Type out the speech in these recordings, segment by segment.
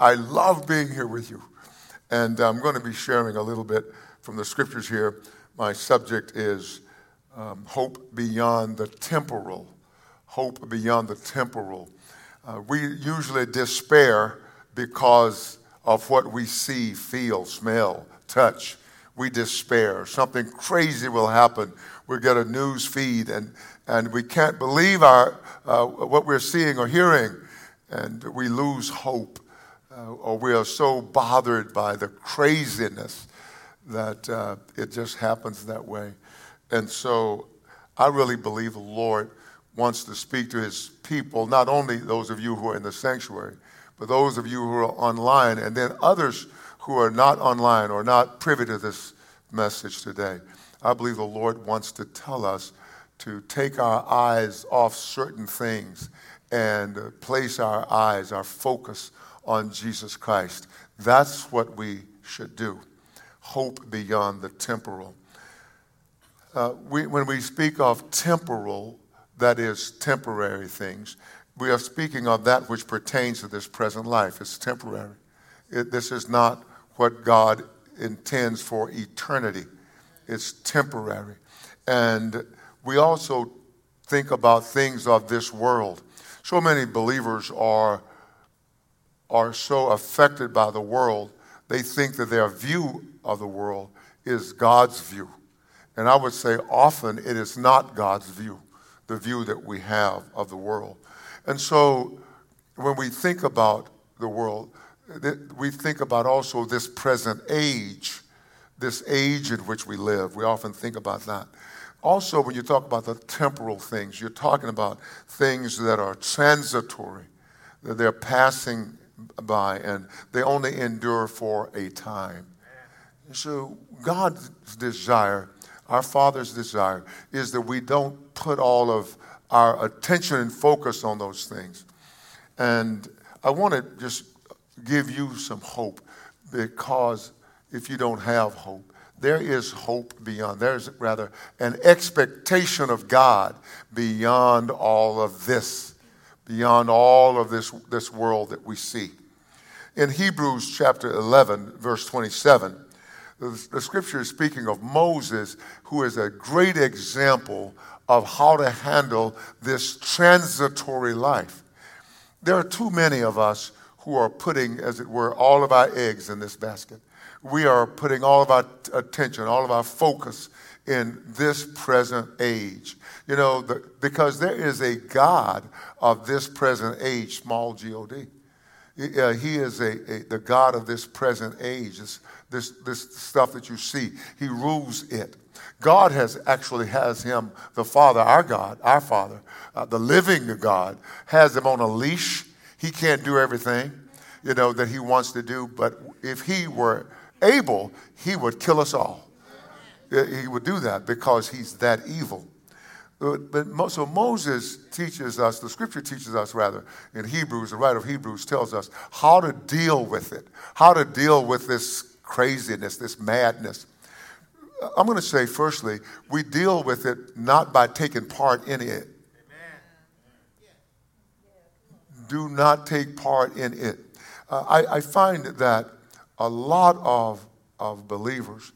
I love being here with you. And I'm going to be sharing a little bit from the scriptures here. My subject is um, hope beyond the temporal. Hope beyond the temporal. Uh, we usually despair because of what we see, feel, smell, touch. We despair. Something crazy will happen. We get a news feed and, and we can't believe our, uh, what we're seeing or hearing, and we lose hope. Uh, or we are so bothered by the craziness that uh, it just happens that way. And so I really believe the Lord wants to speak to his people, not only those of you who are in the sanctuary, but those of you who are online, and then others who are not online or not privy to this message today. I believe the Lord wants to tell us to take our eyes off certain things and place our eyes, our focus on Jesus Christ. That's what we should do. Hope beyond the temporal. Uh, we, when we speak of temporal, that is temporary things, we are speaking of that which pertains to this present life. It's temporary. It, this is not what God intends for eternity, it's temporary. And we also think about things of this world. So many believers are, are so affected by the world, they think that their view of the world is God's view. And I would say often it is not God's view, the view that we have of the world. And so when we think about the world, we think about also this present age, this age in which we live. We often think about that. Also, when you talk about the temporal things, you're talking about things that are transitory, that they're passing by and they only endure for a time. So, God's desire, our Father's desire, is that we don't put all of our attention and focus on those things. And I want to just give you some hope because if you don't have hope, there is hope beyond. There's rather an expectation of God beyond all of this, beyond all of this, this world that we see. In Hebrews chapter 11, verse 27, the, the scripture is speaking of Moses, who is a great example of how to handle this transitory life. There are too many of us who are putting, as it were, all of our eggs in this basket we are putting all of our attention, all of our focus in this present age. You know, the, because there is a God of this present age, small G O D. Uh, he is a, a, the God of this present age, this, this, this stuff that you see. He rules it. God has actually has him, the Father, our God, our Father, uh, the living God, has him on a leash. He can't do everything, you know, that he wants to do. But if he were able, he would kill us all. He would do that because he's that evil. But so Moses teaches us, the scripture teaches us rather, in Hebrews, the writer of Hebrews tells us how to deal with it, how to deal with this craziness, this madness. I'm going to say, firstly, we deal with it not by taking part in it. Do not take part in it. Uh, I, I find that a lot of, of believers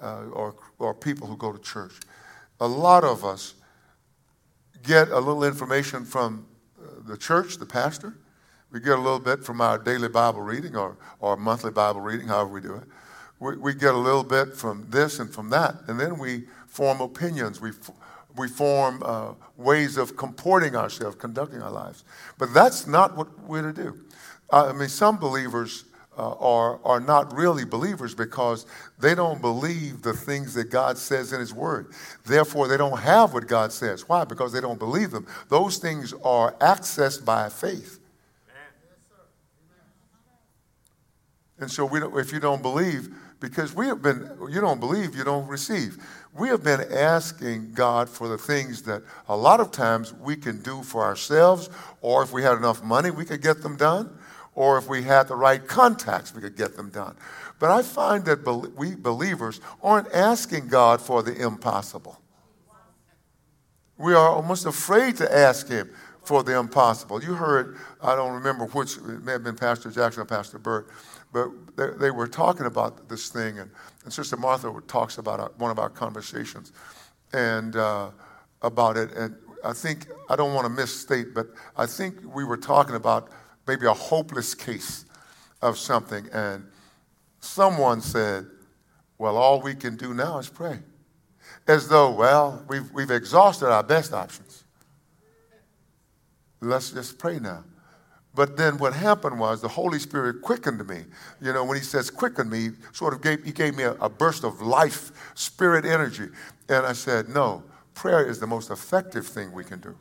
uh, or, or people who go to church, a lot of us get a little information from uh, the church, the pastor. We get a little bit from our daily Bible reading or, or monthly Bible reading, however we do it. We, we get a little bit from this and from that, and then we form opinions. We, we form uh, ways of comporting ourselves, conducting our lives. But that's not what we're to do. I mean, some believers uh, are, are not really believers because they don't believe the things that God says in His Word. Therefore, they don't have what God says. Why? Because they don't believe them. Those things are accessed by faith. And so, we don't, if you don't believe, because we have been, you don't believe, you don't receive. We have been asking God for the things that a lot of times we can do for ourselves, or if we had enough money, we could get them done or if we had the right contacts, we could get them done. But I find that we believers aren't asking God for the impossible. We are almost afraid to ask Him for the impossible. You heard, I don't remember which, it may have been Pastor Jackson or Pastor Burt, but they, they were talking about this thing, and, and Sister Martha talks about our, one of our conversations and uh, about it. And I think, I don't want to misstate, but I think we were talking about maybe a hopeless case of something. And someone said, Well, all we can do now is pray. As though, well, we've, we've exhausted our best options. Let's just pray now. But then what happened was the Holy Spirit quickened me. You know, when he says quicken me, sort of gave, he gave me a, a burst of life, spirit energy. And I said, no, prayer is the most effective thing we can do.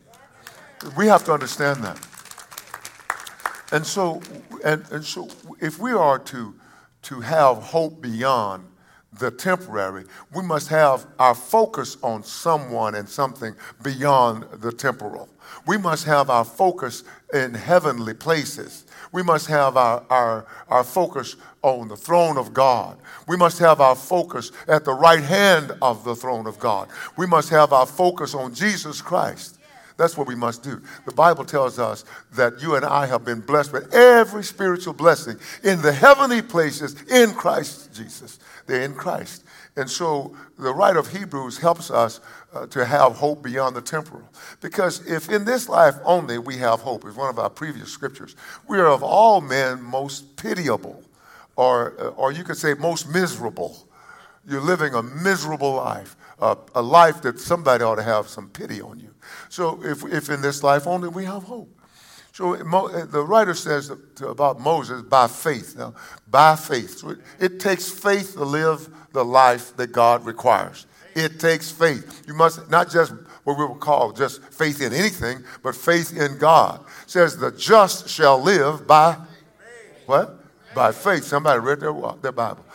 We have to understand that. And so, and, and so if we are to, to have hope beyond the temporary, we must have our focus on someone and something beyond the temporal. We must have our focus in heavenly places. We must have our, our, our focus on the throne of God. We must have our focus at the right hand of the throne of God. We must have our focus on Jesus Christ. That's what we must do. The Bible tells us that you and I have been blessed with every spiritual blessing in the heavenly places in Christ Jesus. They're in Christ. And so the writer of Hebrews helps us uh, to have hope beyond the temporal. Because if in this life only we have hope, is one of our previous scriptures, we are of all men most pitiable, or, uh, or you could say most miserable. You're living a miserable life, uh, a life that somebody ought to have some pity on you. So if, if in this life only we have hope. So the writer says about Moses, by faith. Now, by faith. So it, it takes faith to live the life that God requires. It takes faith. You must not just what we would call just faith in anything, but faith in God. It says the just shall live by what? By faith. Somebody read their, their Bible.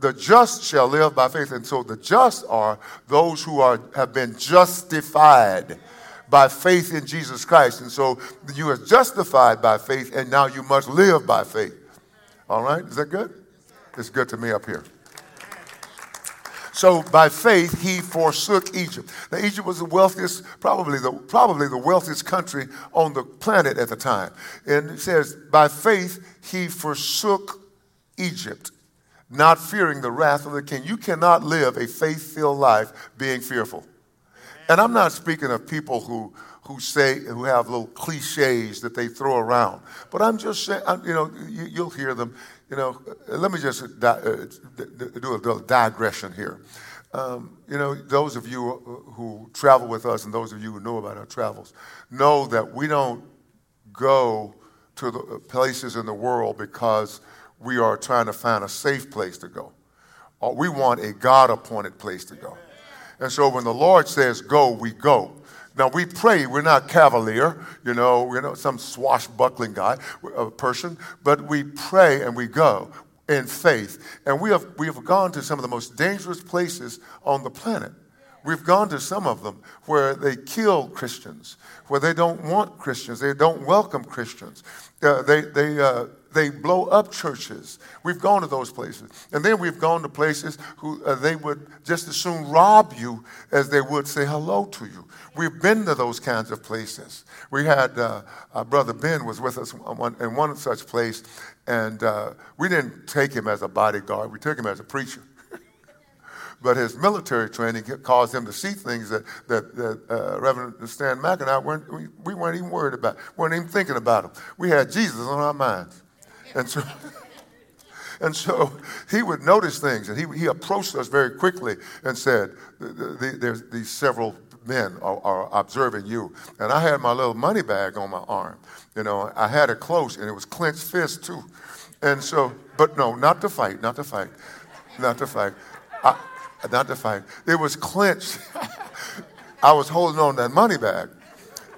The just shall live by faith. And so the just are those who are have been justified by faith in Jesus Christ. And so you are justified by faith, and now you must live by faith. All right? Is that good? It's good to me up here. So by faith he forsook Egypt. Now Egypt was the wealthiest, probably the probably the wealthiest country on the planet at the time. And it says, by faith he forsook Egypt, not fearing the wrath of the king. You cannot live a faith-filled life being fearful. And I'm not speaking of people who who say who have little cliches that they throw around. But I'm just saying, you know, you, will hear them. You know, let me just di- uh, do a little digression here. Um, you know, those of you who travel with us and those of you who know about our travels know that we don't go to the places in the world because we are trying to find a safe place to go. Uh, we want a God appointed place to go. And so when the Lord says go, we go. Now we pray, we're not cavalier, you know, we're not some swashbuckling guy, a person, but we pray and we go in faith. And we have, we have gone to some of the most dangerous places on the planet. We've gone to some of them where they kill Christians, where they don't want Christians, they don't welcome Christians. Uh, they, they, uh, they blow up churches. We've gone to those places. And then we've gone to places who uh, they would just as soon rob you as they would say hello to you. We've been to those kinds of places. We had, uh, our brother Ben was with us in one such place, and uh, we didn't take him as a bodyguard, we took him as a preacher. But his military training caused him to see things that, that, that uh, Reverend Stan Mack and I weren't, we, we, weren't even worried about, weren't even thinking about him. We had Jesus on our minds. And so, and so he would notice things, and he, he approached us very quickly and said, There's these several men are, are, observing you. And I had my little money bag on my arm. You know, I had it close, and it was clenched fist, too. And so, but no, not to fight, not to fight, not to fight. I, not to fight. It was clenched. I was holding on that money bag.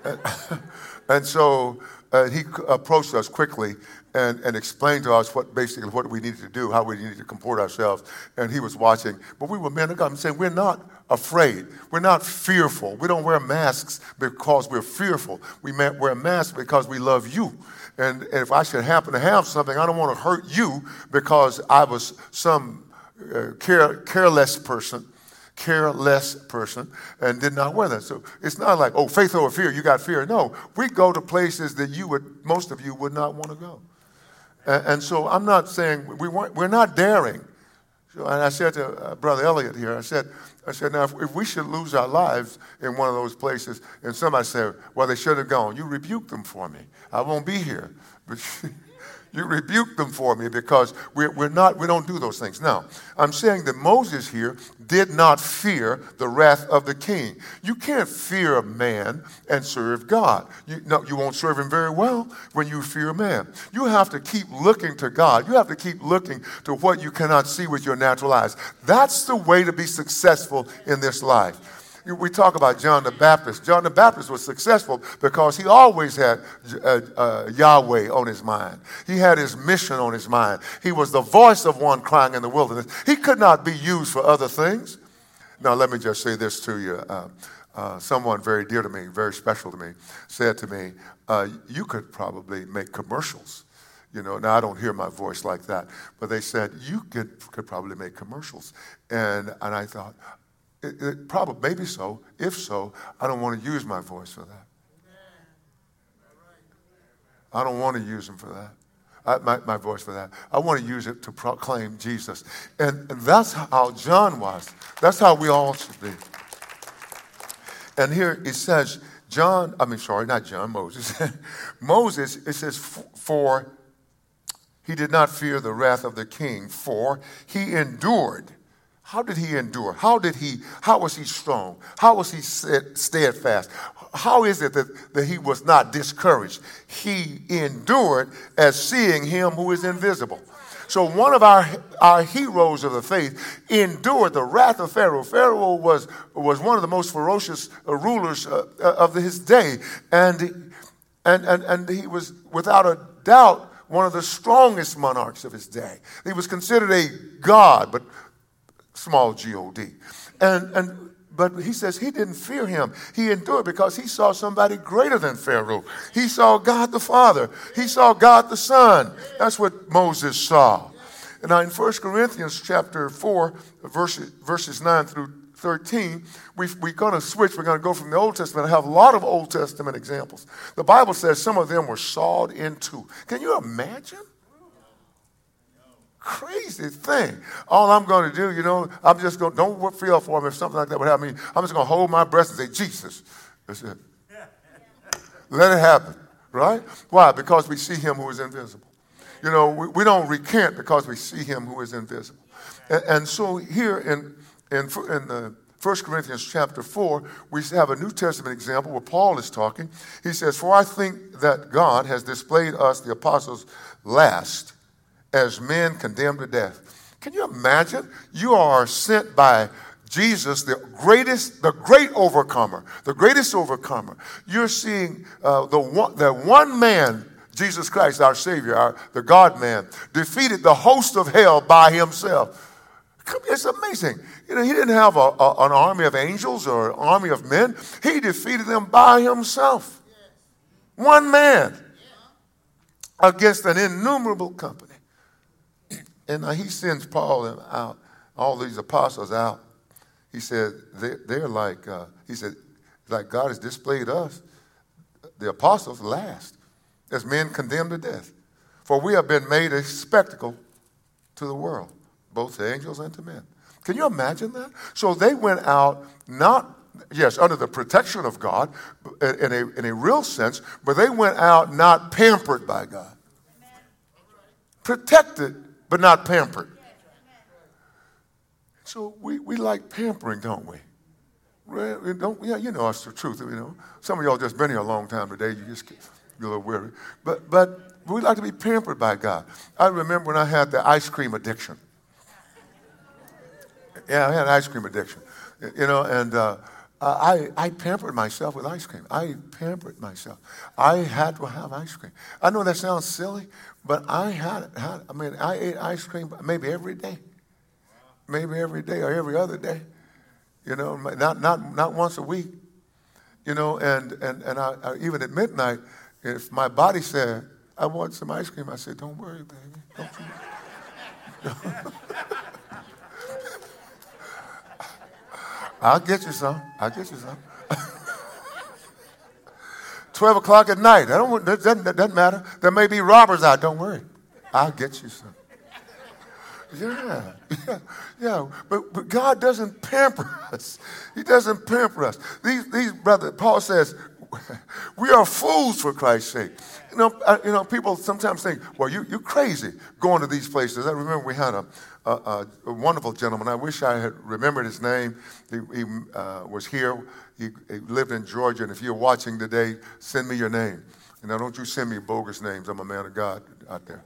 And, and so uh, he approached us quickly and, and explained to us what basically what we needed to do, how we needed to comport ourselves. And he was watching. But we were men of God and saying, We're not afraid. We're not fearful. We don't wear masks because we're fearful. We wear masks because we love you. And if I should happen to have something, I don't want to hurt you because I was some uh, care, careless person careless person and did not wear that. So it's not like, oh, faith over fear, you got fear. No, we go to places that you would, most of you would not want to go. And, and so I'm not saying, we weren't, we're not daring. So, and I said to uh, Brother Elliot here, I said, I said, now if, if, we should lose our lives in one of those places, and somebody said, well, they should have gone, you rebuke them for me. I won't be here. But you rebuke them for me because we're, we're not, we don't do those things. Now, I'm saying that Moses here did not fear the wrath of the king. You can't fear a man and serve God. You, no, you won't serve him very well when you fear a man. You have to keep looking to God. You have to keep looking to what you cannot see with your natural eyes. That's the way to be successful in this life we talk about John the Baptist. John the Baptist was successful because he always had uh, uh, Yahweh on his mind. He had his mission on his mind. He was the voice of one crying in the wilderness. He could not be used for other things. Now, let me just say this to you. Uh, uh someone very dear to me, very special to me, said to me, uh, You could probably make commercials. You know, now I don't hear my voice like that, but they said, You could, could probably make commercials. And, and I thought, it, it, probably, maybe so. If so, I don't want to use my voice for that. I don't want to use them for that. I, my, my voice for that. I want to use it to proclaim Jesus. And, and that's how John was. That's how we all should be. And here it says, John, I mean, sorry, not John, Moses. Moses, it says, for he did not fear the wrath of the king, for he endured how did he endure? How did he, how was he strong? How was he steadfast? How is it that, that he was not discouraged? He endured as seeing him who is invisible. So one of our, our heroes of the faith endured the wrath of Pharaoh. Pharaoh was, was one of the most ferocious uh, rulers uh, uh of his day. And, and, and, and he was, without a doubt, one of the strongest monarchs of his day. He was considered a god, but small G-O-D. And, and, but he says he didn't fear him. He endured because he saw somebody greater than Pharaoh. He saw God the Father. He saw God the Son. That's what Moses saw. And now in 1 Corinthians chapter 4, verses, verses 9 through 13, we, we're going to switch. We're going to go from the Old Testament. I have a lot of Old Testament examples. The Bible says some of them were sawed in two. Can you imagine? Crazy thing. All I'm going to do, you know, I'm just going, to, don't feel for me if something like that would happen. I'm just going to hold my breath and say, Jesus. That's it. Let it happen, right? Why? Because we see him who is invisible. You know, we, we don't recant because we see him who is invisible. And, and so here in, in, in the 1 Corinthians chapter 4, we have a New Testament example where Paul is talking. He says, For I think that God has displayed us, the apostles, last as men condemned to death. Can you imagine? You are sent by Jesus, the greatest, the great overcomer, the greatest overcomer. You're seeing uh, the, one, the one man, Jesus Christ, our Savior, our, the God man, defeated the host of hell by himself. It's amazing. You know, he didn't have a, a, an army of angels or an army of men. He defeated them by himself. One man against an innumerable company. And he sends Paul out, all these apostles out. He said, they, they're like, uh, he said, like God has displayed us, the apostles last, as men condemned to death. For we have been made a spectacle to the world, both to angels and to men. Can you imagine that? So they went out not, yes, under the protection of God in a, in a real sense, but they went out not pampered by God. Protected but not pampered. So we, we like pampering, don't we? Don't, yeah, you know it's the truth. You know, some of y'all just been here a long time today. You just get a little weary. But but we like to be pampered by God. I remember when I had the ice cream addiction. Yeah, I had an ice cream addiction. You know, and uh, I, I pampered myself with ice cream. I pampered myself. I had to have ice cream. I know that sounds silly, but I had, had I mean, I ate ice cream maybe every day, maybe every day or every other day. You know, not not not once a week. You know, and and and I, I, even at midnight, if my body said I want some ice cream, I said, "Don't worry, baby, don't you." I'll get you some. I'll get you some. 12 o'clock at night. I don't, that doesn't, that doesn't matter. There may be robbers out. Don't worry. I'll get you some. Yeah, yeah, yeah. But, but God doesn't pamper us. He doesn't pamper us. These, these brother, Paul says, we are fools for Christ's sake. You know, uh, you know, people sometimes think, well, you, you're crazy going to these places. I remember we had a, a, a wonderful gentleman. I wish I had remembered his name. He, he uh, was here. He, he, lived in Georgia. And if you're watching today, send me your name. And now don't you send me bogus names. I'm a man of God out there.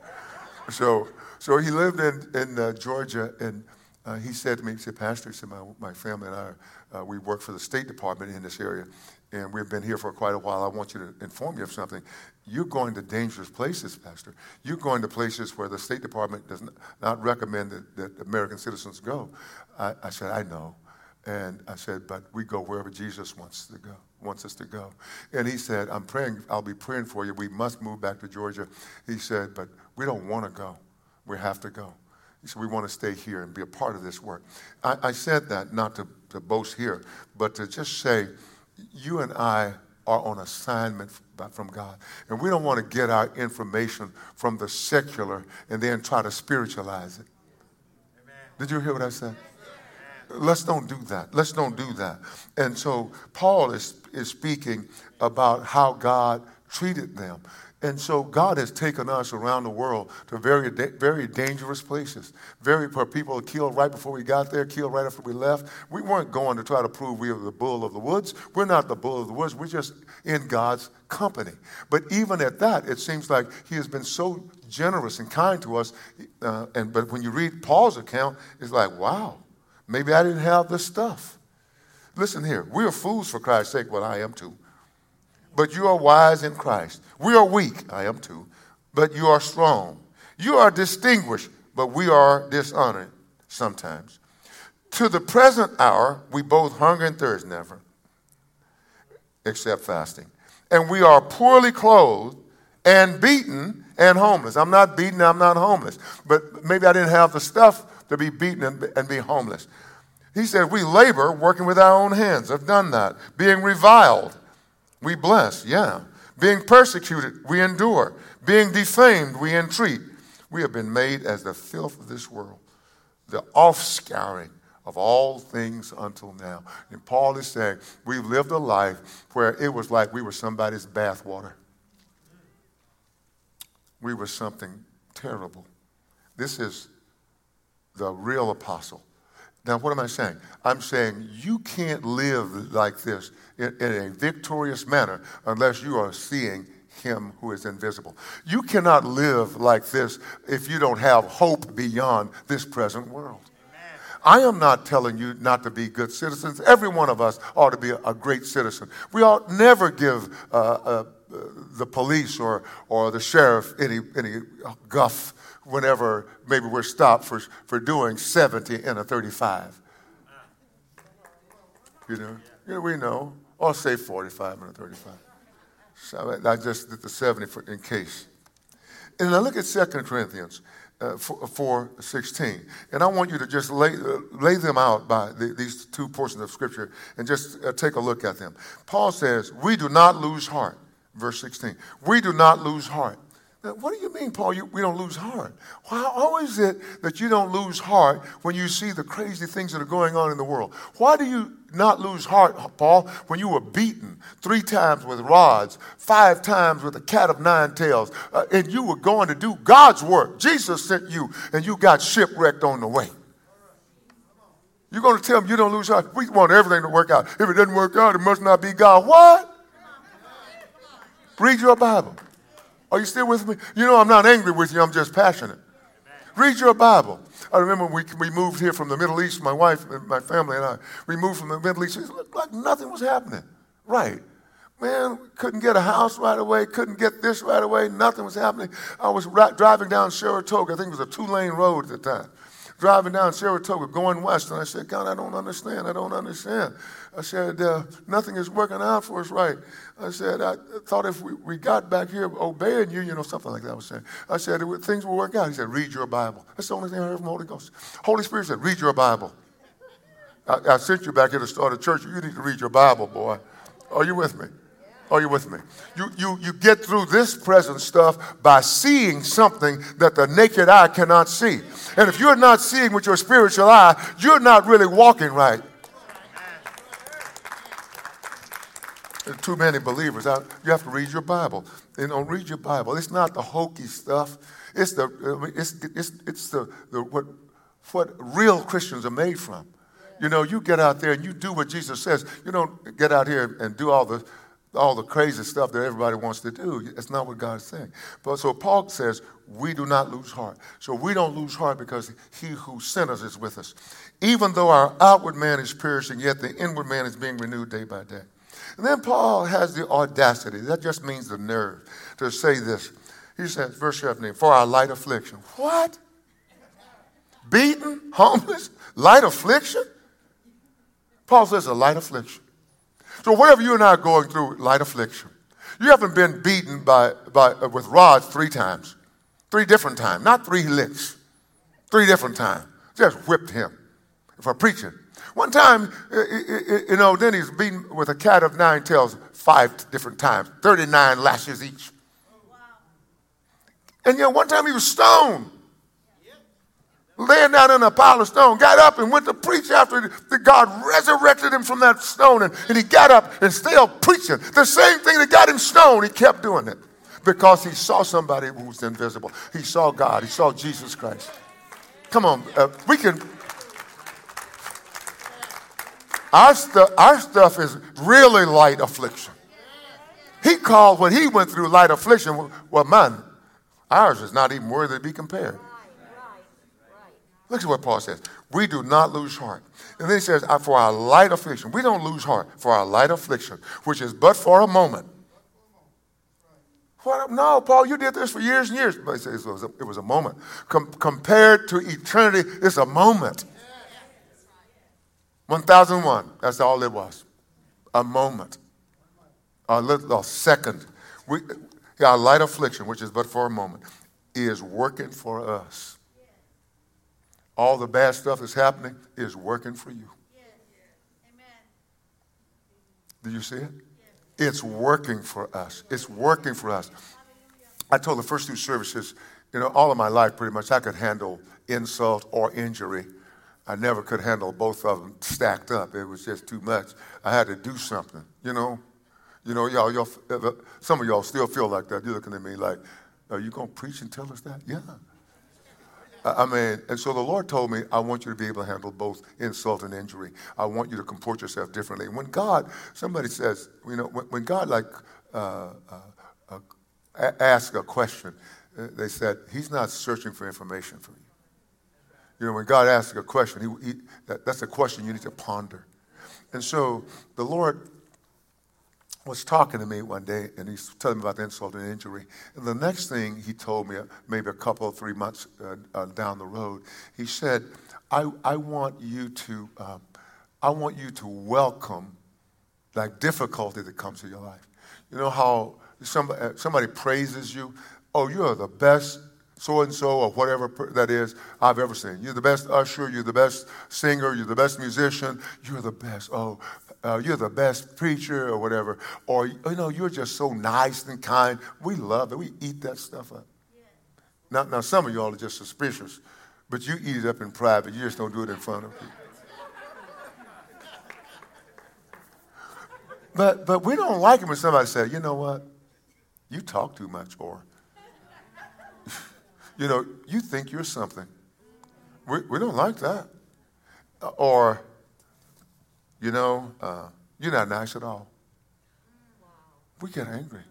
So, so he lived in, in uh, Georgia. And uh, he said to me, he said, Pastor, he said, my, my family and I, uh, we work for the State Department in this area and we've been here for quite a while. I want you to inform you of something. You're going to dangerous places, Pastor. You're going to places where the State Department does not recommend that, that American citizens go. I, I, said, I know. And I said, but we go wherever Jesus wants to go, wants us to go. And he said, I'm praying, I'll be praying for you. We must move back to Georgia. He said, but we don't want to go. We have to go. He said, we want to stay here and be a part of this work. I, I said that not to, to boast here, but to just say, you and I are on assignment from God. And we don't want to get our information from the secular and then try to spiritualize it. Amen. Did you hear what I said? Let's don't do that. Let's don't do that. And so Paul is, is speaking about how God treated them. And so God has taken us around the world to very, very dangerous places, very where people were killed right before we got there, killed right after we left. We weren't going to try to prove we were the bull of the woods. We're not the bull of the woods. We're just in God's company. But even at that, it seems like He has been so generous and kind to us. Uh, and but when you read Paul's account, it's like, wow, maybe I didn't have this stuff. Listen here, we are fools for Christ's sake. Well, I am too but you are wise in Christ. We are weak, I am too, but you are strong. You are distinguished, but we are dishonored sometimes. To the present hour, we both hunger and thirst, never, except fasting. And we are poorly clothed and beaten and homeless. I'm not beaten, I'm not homeless. But maybe I didn't have the stuff to be beaten and, be homeless. He said, We labor working with our own hands. I've done that. Being reviled we bless, yeah. Being persecuted, we endure. Being defamed, we entreat. We have been made as the filth of this world, the offscouring of all things until now. And Paul is saying, we've lived a life where it was like we were somebody's bathwater. We were something terrible. This is the real apostle. Now, what am I saying? I'm saying you can't live like this in, in, a victorious manner unless you are seeing Him who is invisible. You cannot live like this if you don't have hope beyond this present world. I am not telling you not to be good citizens. Every one of us ought to be a, a great citizen. We ought never give uh, uh, the police or, or the sheriff any, any guff whenever maybe we're stopped for, for doing 70 in a 35. You know, you know we know. Or say 45 and a 35. So I just did the 70 for, in case. And now look at 2 Corinthians uh, 4, 4, 16. And I want you to just lay, uh, lay them out by the, these two portions of Scripture and just uh, take a look at them. Paul says, We do not lose heart. Verse 16. We do not lose heart. What do you mean, Paul? You, we don't lose heart. How is it that you don't lose heart when you see the crazy things that are going on in the world? Why do you not lose heart, Paul, when you were beaten three times with rods, five times with a cat of nine tails, uh, and you were going to do God's work? Jesus sent you, and you got shipwrecked on the way. You're going to tell them you don't lose heart? We want everything to work out. If it doesn't work out, it must not be God. What? Read your Bible. Are you still with me? You know, I'm not angry with you, I'm just passionate. Read your Bible. I remember we, we moved here from the Middle East, my wife, and my family and I, we moved from the Middle East. It looked like nothing was happening. Right. Man, couldn't get a house right away, couldn't get this right away, nothing was happening. I was driving down Saratoga, I think it was a two lane road at the time driving down Saratoga going west, and I said, God, I don't understand. I don't understand. I said, uh, nothing is working out for us right. I said, I thought if we, we got back here obeying you, you know, something like that I was saying. I said, things will work out. He said, read your Bible. That's the only thing I heard from the Holy Ghost. Holy Spirit said, read your Bible. I, I sent you back here to start a church. You need to read your Bible, boy. Are you with me? Are you with me? You, you, you get through this present stuff by seeing something that the naked eye cannot see. And if you're not seeing with your spiritual eye, you're not really walking right. Too many believers. You have to read your Bible. You uh, know, read your Bible. It's not the hokey stuff. It's the it's it's it's the, the what what real Christians are made from. You know, you get out there and you do what Jesus says. You don't get out here and do all the all the crazy stuff that everybody wants to do. It's not what God's saying. But so Paul says, we do not lose heart. So we don't lose heart because he who sent us is with us. Even though our outward man is perishing, yet the inward man is being renewed day by day. And then Paul has the audacity, that just means the nerve, to say this. He says, verse 17, for our light affliction. What? Beaten, homeless, light affliction? Paul says a light affliction. So whatever you and I are going through, light affliction. You haven't been beaten by, by, uh, with rods three times, three different times, not three licks, three different times. Just whipped him for preaching. One time, you know, then he's beaten with a cat of nine tails five different times, 39 lashes each. And you know, one time he was stoned laying down in a pile of stone, got up and went to preach after the God resurrected him from that stone. And, and he got up and still preaching. The same thing that got him stoned, he kept doing it because he saw somebody who was invisible. He saw God, he saw Jesus Christ. Come on, uh, we can. Our, stu- our stuff is really light affliction. He called what he went through light affliction. Well, man, ours is not even worthy to be compared. Look at what Paul says. We do not lose heart. And then he says, for our light affliction. We don't lose heart for our light affliction, which is but for a moment. What? No, Paul, you did this for years and years. But it was a, it was a moment. Com- compared to eternity, it's a moment. 1001, that's all it was. A moment. A little a second. We, our light affliction, which is but for a moment, is working for us all the bad stuff that's happening is working for you. Do you see it? It's working for us. It's working for us. I told the first two services, you know, all of my life pretty much I could handle insult or injury. I never could handle both of them stacked up. It was just too much. I had to do something, you know. You know, y'all, y'all, some of y'all still feel like that. You're looking at me like, are you going to preach and tell us that? Yeah. I mean, and so the Lord told me, I want you to be able to handle both insult and injury. I want you to comport yourself differently. When God, somebody says, you know, when, when God like uh, uh, uh, asks a question, uh, they said, He's not searching for information from you. You know, when God asks a question, he, he, that, that's a question you need to ponder. And so the Lord was talking to me one day and he's telling me about the insult and injury. And the next thing he told me, maybe a couple, three months uh, uh, down the road, he said, I, I want you to, um, I want you to welcome like difficulty that comes to your life. You know how somebody, uh, somebody praises you? Oh, you are the best so and so or whatever that is I've ever seen. You're the best usher, you're the best singer, you're the best musician, you're the best. Oh, uh, you're the best preacher or whatever, or you know, you're just so nice and kind. We love it. We eat that stuff up. Yeah. Now, now, some of y'all are just suspicious, but you eat it up in private. You just don't do it in front of people. but, but we don't like it when somebody says, you know what? You talk too much, or, you know, you think you're something. We, we don't like that. Or, you know, uh, you're not nice at all. We get angry.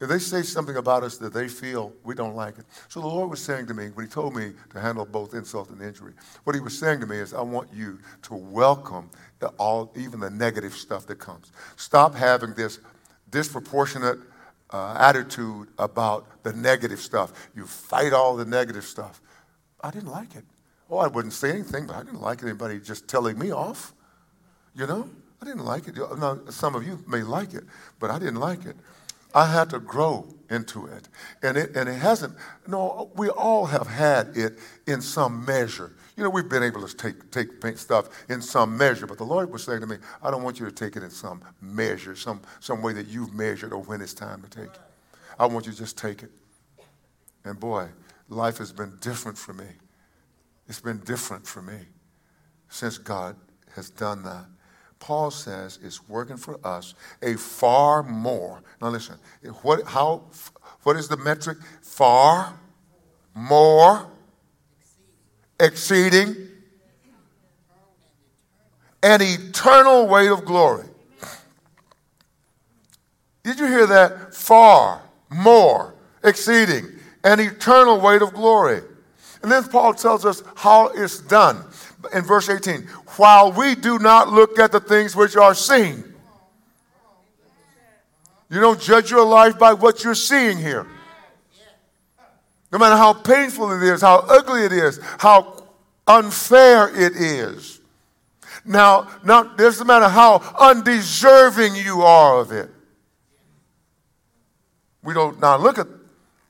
If they say something about us that they feel we don't like it. So the Lord was saying to me, when He told me to handle both insult and injury, what He was saying to me is, I want you to welcome the, all, even the negative stuff that comes. Stop having this disproportionate uh, attitude about the negative stuff. You fight all the negative stuff. I didn't like it. Oh, I wouldn't say anything, but I didn't like anybody just telling me off. You know, I didn't like it. Now, some of you may like it, but I didn't like it. I had to grow into it. And it, and it hasn't, no, we all have had it in some measure. You know, we've been able to take, take stuff in some measure, but the Lord was saying to me, I don't want you to take it in some measure, some, some way that you've measured or when it's time to take it. I want you to just take it. And boy, life has been different for me. It's been different for me since God has done that. Paul says it's working for us a far more. Now listen, what, how, what is the metric? Far more exceeding an eternal weight of glory. Did you hear that? Far more exceeding an eternal weight of glory. And then Paul tells us how it's done in verse 18. While we do not look at the things which are seen. You don't judge your life by what you're seeing here. No matter how painful it is, how ugly it is, how unfair it is. Now, it doesn't matter how undeserving you are of it. We don't now look at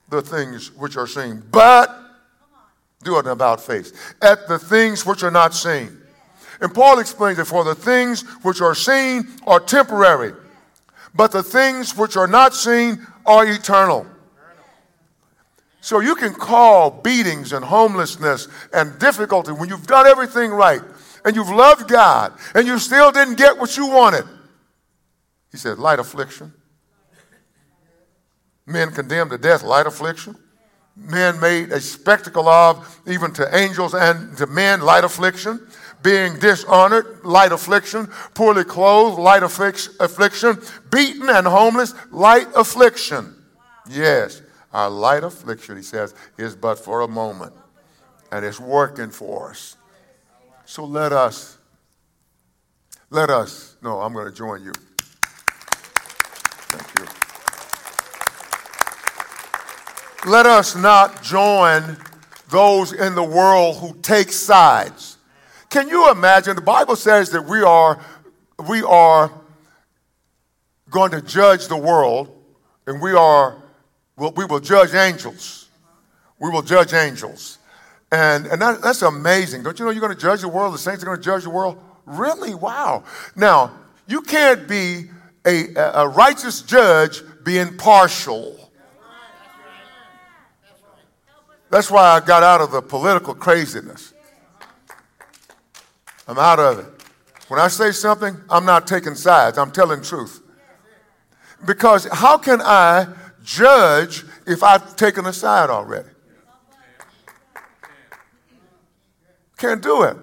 the things which are seen, but do an about face at the things which are not seen. And Paul explains it for the things which are seen are temporary, but the things which are not seen are eternal. So you can call beatings and homelessness and difficulty when you've done everything right and you've loved God and you still didn't get what you wanted. He said, light affliction. Men condemned to death, light affliction. Men made a spectacle of, even to angels and to men, light affliction. Being dishonored, light affliction. Poorly clothed, light affliction. Beaten and homeless, light affliction. Yes. Our light affliction, he says, is but for a moment, and it's working for us. So let us, let us, no, I'm going to join you. Thank you. Let us not join those in the world who take sides. Can you imagine? The Bible says that we are, we are going to judge the world and we are We'll, we will judge angels. We will judge angels. And, and that, that's amazing. Don't you know you're going to judge the world? The saints are going to judge the world? Really? Wow. Now, you can't be a, a righteous judge being partial. That's why I got out of the political craziness. I'm out of it. When I say something, I'm not taking sides, I'm telling truth. Because how can I judge if I've taken a side already. Can't do it.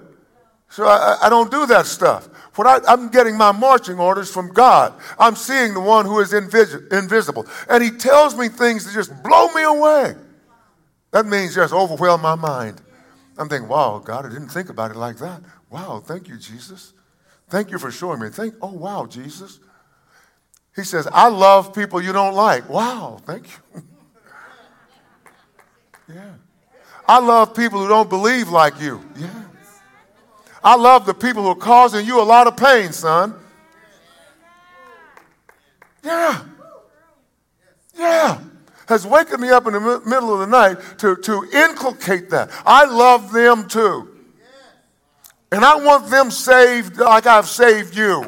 So I, I don't do that stuff. When I, am getting my marching orders from God, I'm seeing the one who is invis- invisible. And he tells me things that just blow me away. That means just overwhelm my mind. I'm thinking, wow, God, I didn't think about it like that. Wow, thank you, Jesus. Thank you for showing me. Thank, oh, wow, Jesus. He says, I love people you don't like. Wow, thank you. yeah. I love people who don't believe like you. Yeah. I love the people who are causing you a lot of pain, son. Yeah. Yeah. Has waken me up in the middle of the night to, to inculcate that. I love them too. And I want them saved like I've saved you.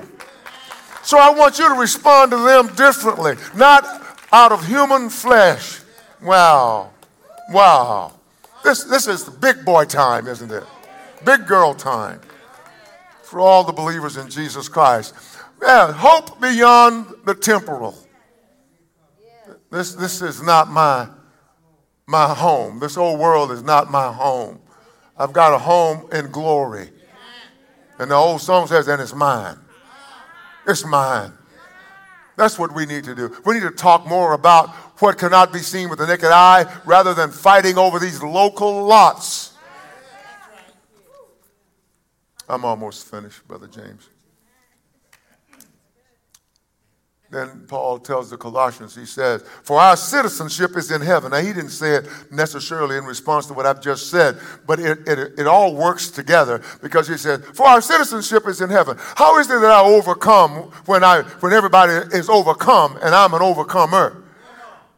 So I want you to respond to them differently, not out of human flesh. Wow. Wow. This, this is big boy time, isn't it? Big girl time for all the believers in Jesus Christ. Yeah, hope beyond the temporal. This, this is not my, my home. This old world is not my home. I've got a home in glory. And the old song says, and it's mine. It's mine. That's what we need to do. We need to talk more about what cannot be seen with the naked eye rather than fighting over these local lots. I'm almost finished, Brother James. Then Paul tells the Colossians, he says, For our citizenship is in heaven. Now, he didn't say it necessarily in response to what I've just said, but it, it, it all works together because he said, For our citizenship is in heaven. How is it that I overcome when, I, when everybody is overcome and I'm an overcomer?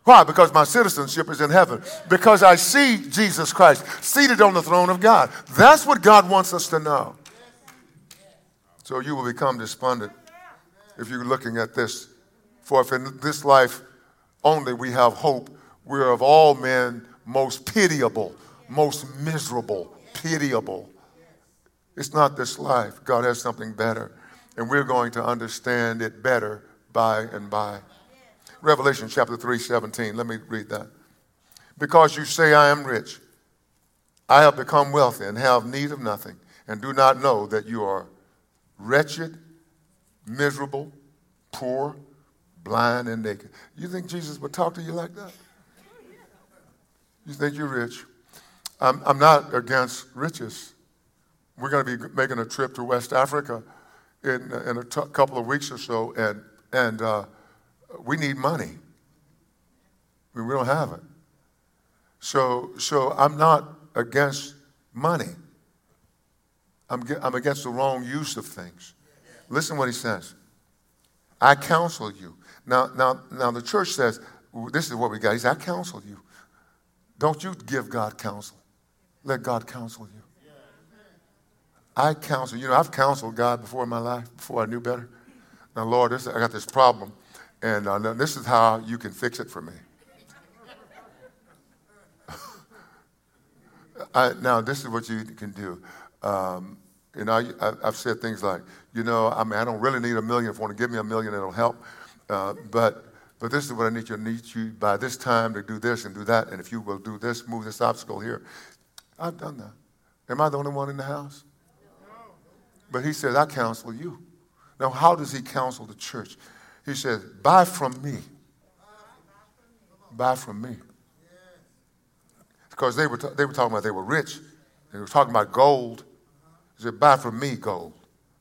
Why? Because my citizenship is in heaven. Because I see Jesus Christ seated on the throne of God. That's what God wants us to know. So you will become despondent if you're looking at this. For if in this life only we have hope, we're of all men most pitiable, most miserable, pitiable. It's not this life. God has something better. And we're going to understand it better by and by. Revelation chapter 3, 17. Let me read that. Because you say, I am rich, I have become wealthy and have need of nothing, and do not know that you are wretched, miserable, poor, blind, and naked. You think Jesus would talk to you like that? You think you're rich? I'm, I'm not against riches. We're going to be making a trip to West Africa in, in a t- couple of weeks or so, and, and uh, we need money. I mean, we don't have it. So, so I'm not against money. I'm, I'm against the wrong use of things. Listen what he says. I counsel you. Now, now, now the church says, this is what we got. He said, I counsel you. Don't you give God counsel. Let God counsel you. I counsel. You know, I've counseled God before in my life, before I knew better. Now, Lord, this, I got this problem, and uh, this is how you can fix it for me. I, now, this is what you can do. Um, you know, I, have said things like, you know, I mean, I don't really need a million. If you want to give me a million, it'll help. Uh, but but this is what I need you. I need you by this time to do this and do that. And if you will do this, move this obstacle here. I've done that. Am I the only one in the house? But he says, I counsel you. Now, how does he counsel the church? He says, buy from me. Buy from me. Because they were, t- they were talking about they were rich. They were talking about gold. He said, buy from me gold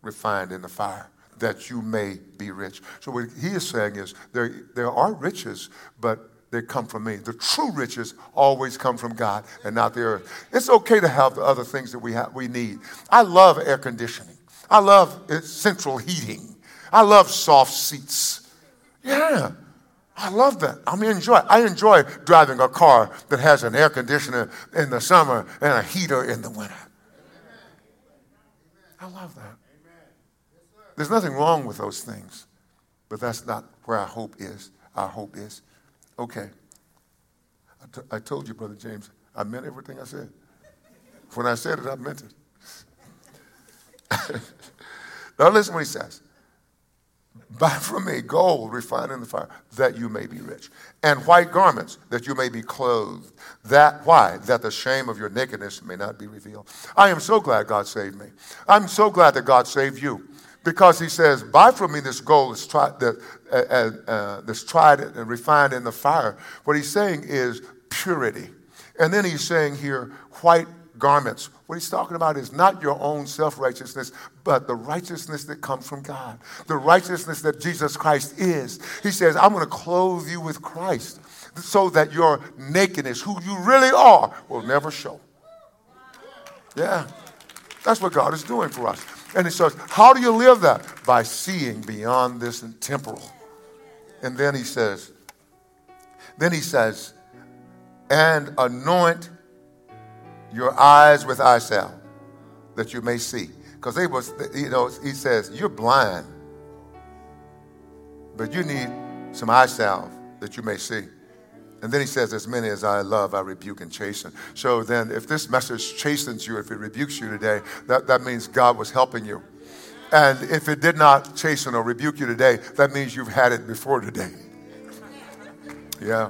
refined in the fire that you may be rich. So what he is saying is there, there are riches, but they come from me. The true riches always come from God and not the earth. It's okay to have the other things that we, have, we need. I love air conditioning. I love eh, central heating. I love soft seats. Yeah, I love that. I mean, enjoy. I enjoy driving a car that has an air conditioner in the summer and a heater in the winter. I love that. There's nothing wrong with those things, but that's not where our hope is. Our hope is, okay, I, t- I told you, Brother James, I meant everything I said. When I said it, I meant it. now listen what he says. Buy from me gold refined in the fire, that you may be rich, and white garments, that you may be clothed. That why? That the shame of your nakedness may not be revealed. I am so glad God saved me. I'm so glad that God saved you because he says, Buy from me this gold that's tried, that, uh, uh, uh, that's tried and refined in the fire. What he's saying is purity. And then he's saying here, white garments. What he's talking about is not your own self righteousness, but the righteousness that comes from God, the righteousness that Jesus Christ is. He says, I'm going to clothe you with Christ so that your nakedness, who you really are, will never show. Yeah, that's what God is doing for us. And he says, How do you live that? By seeing beyond this temporal. And then he says, Then he says, and anoint your eyes with eye salve that you may see. Because they was, you know, he says, You're blind, but you need some eye salve that you may see. And then he says, As many as I love, I rebuke and chasten. So then, if this message chastens you, if it rebukes you today, that, that means God was helping you. And if it did not chasten or rebuke you today, that means you've had it before today. Yeah.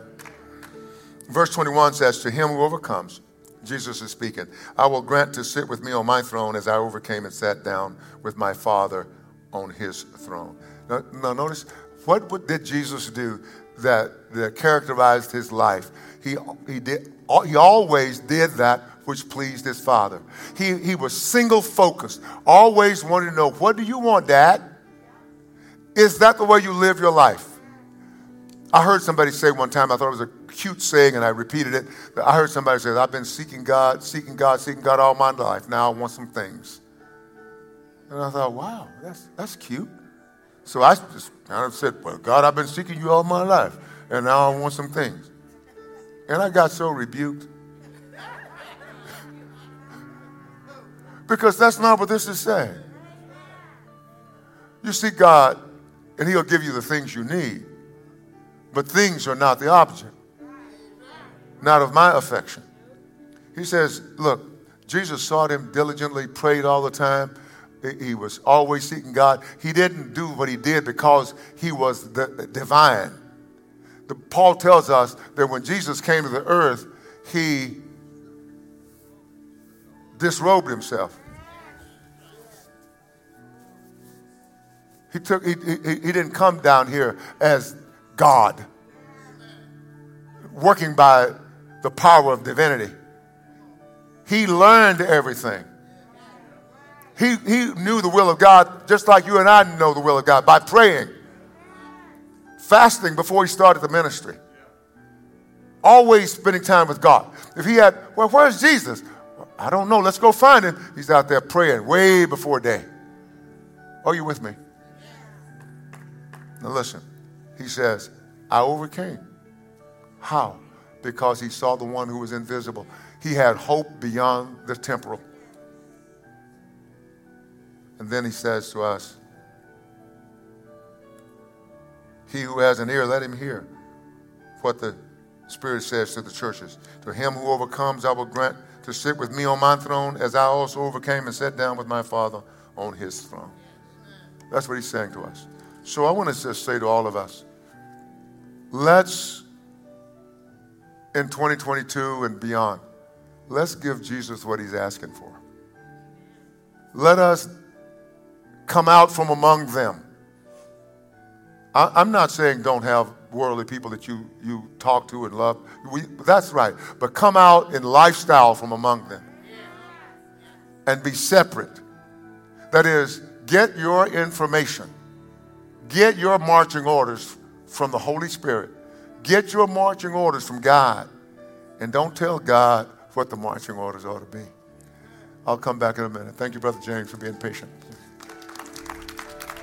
Verse 21 says, To him who overcomes, Jesus is speaking, I will grant to sit with me on my throne as I overcame and sat down with my Father on his throne. Now, now notice, what, did Jesus do that, that characterized his life. He, he, did, he always did that which pleased his father. He, he was single focused, always wanted to know, What do you want, Dad? Is that the way you live your life? I heard somebody say one time, I thought it was a cute saying, and I repeated it. I heard somebody say, I've been seeking God, seeking God, seeking God all my life. Now I want some things. And I thought, wow, that's, that's cute. So I just kind of said, Well, God, I've been seeking you all my life, and now I want some things. And I got so rebuked. because that's not what this is saying. You see God, and He'll give you the things you need. But things are not the object, not of my affection. He says, Look, Jesus sought Him diligently, prayed all the time. He was always seeking God. He didn't do what he did because he was the divine. The, Paul tells us that when Jesus came to the earth, he disrobed himself. He, took, he, he, he didn't come down here as God, working by the power of divinity. He learned everything. He, he knew the will of God just like you and I know the will of God by praying, fasting before he started the ministry, always spending time with God. If he had, well, where's Jesus? I don't know. Let's go find him. He's out there praying way before day. Are you with me? Now listen. He says, I overcame. How? Because he saw the one who was invisible. He had hope beyond the temporal. And then he says to us, He who has an ear, let him hear what the Spirit says to the churches. To him who overcomes, I will grant to sit with me on my throne as I also overcame and sat down with my Father on his throne. That's what he's saying to us. So I want to just say to all of us let's, in 2022 and beyond, let's give Jesus what he's asking for. Let us come out from among them. I, am not saying don't have worldly people that you, you talk to and love. We, that's right. But come out in lifestyle from among them and be separate. That is, get your information, get your marching orders from the Holy Spirit, get your marching orders from God, and don't tell God what the marching orders ought to be. I'll come back in a minute. Thank you, Brother James, for being patient.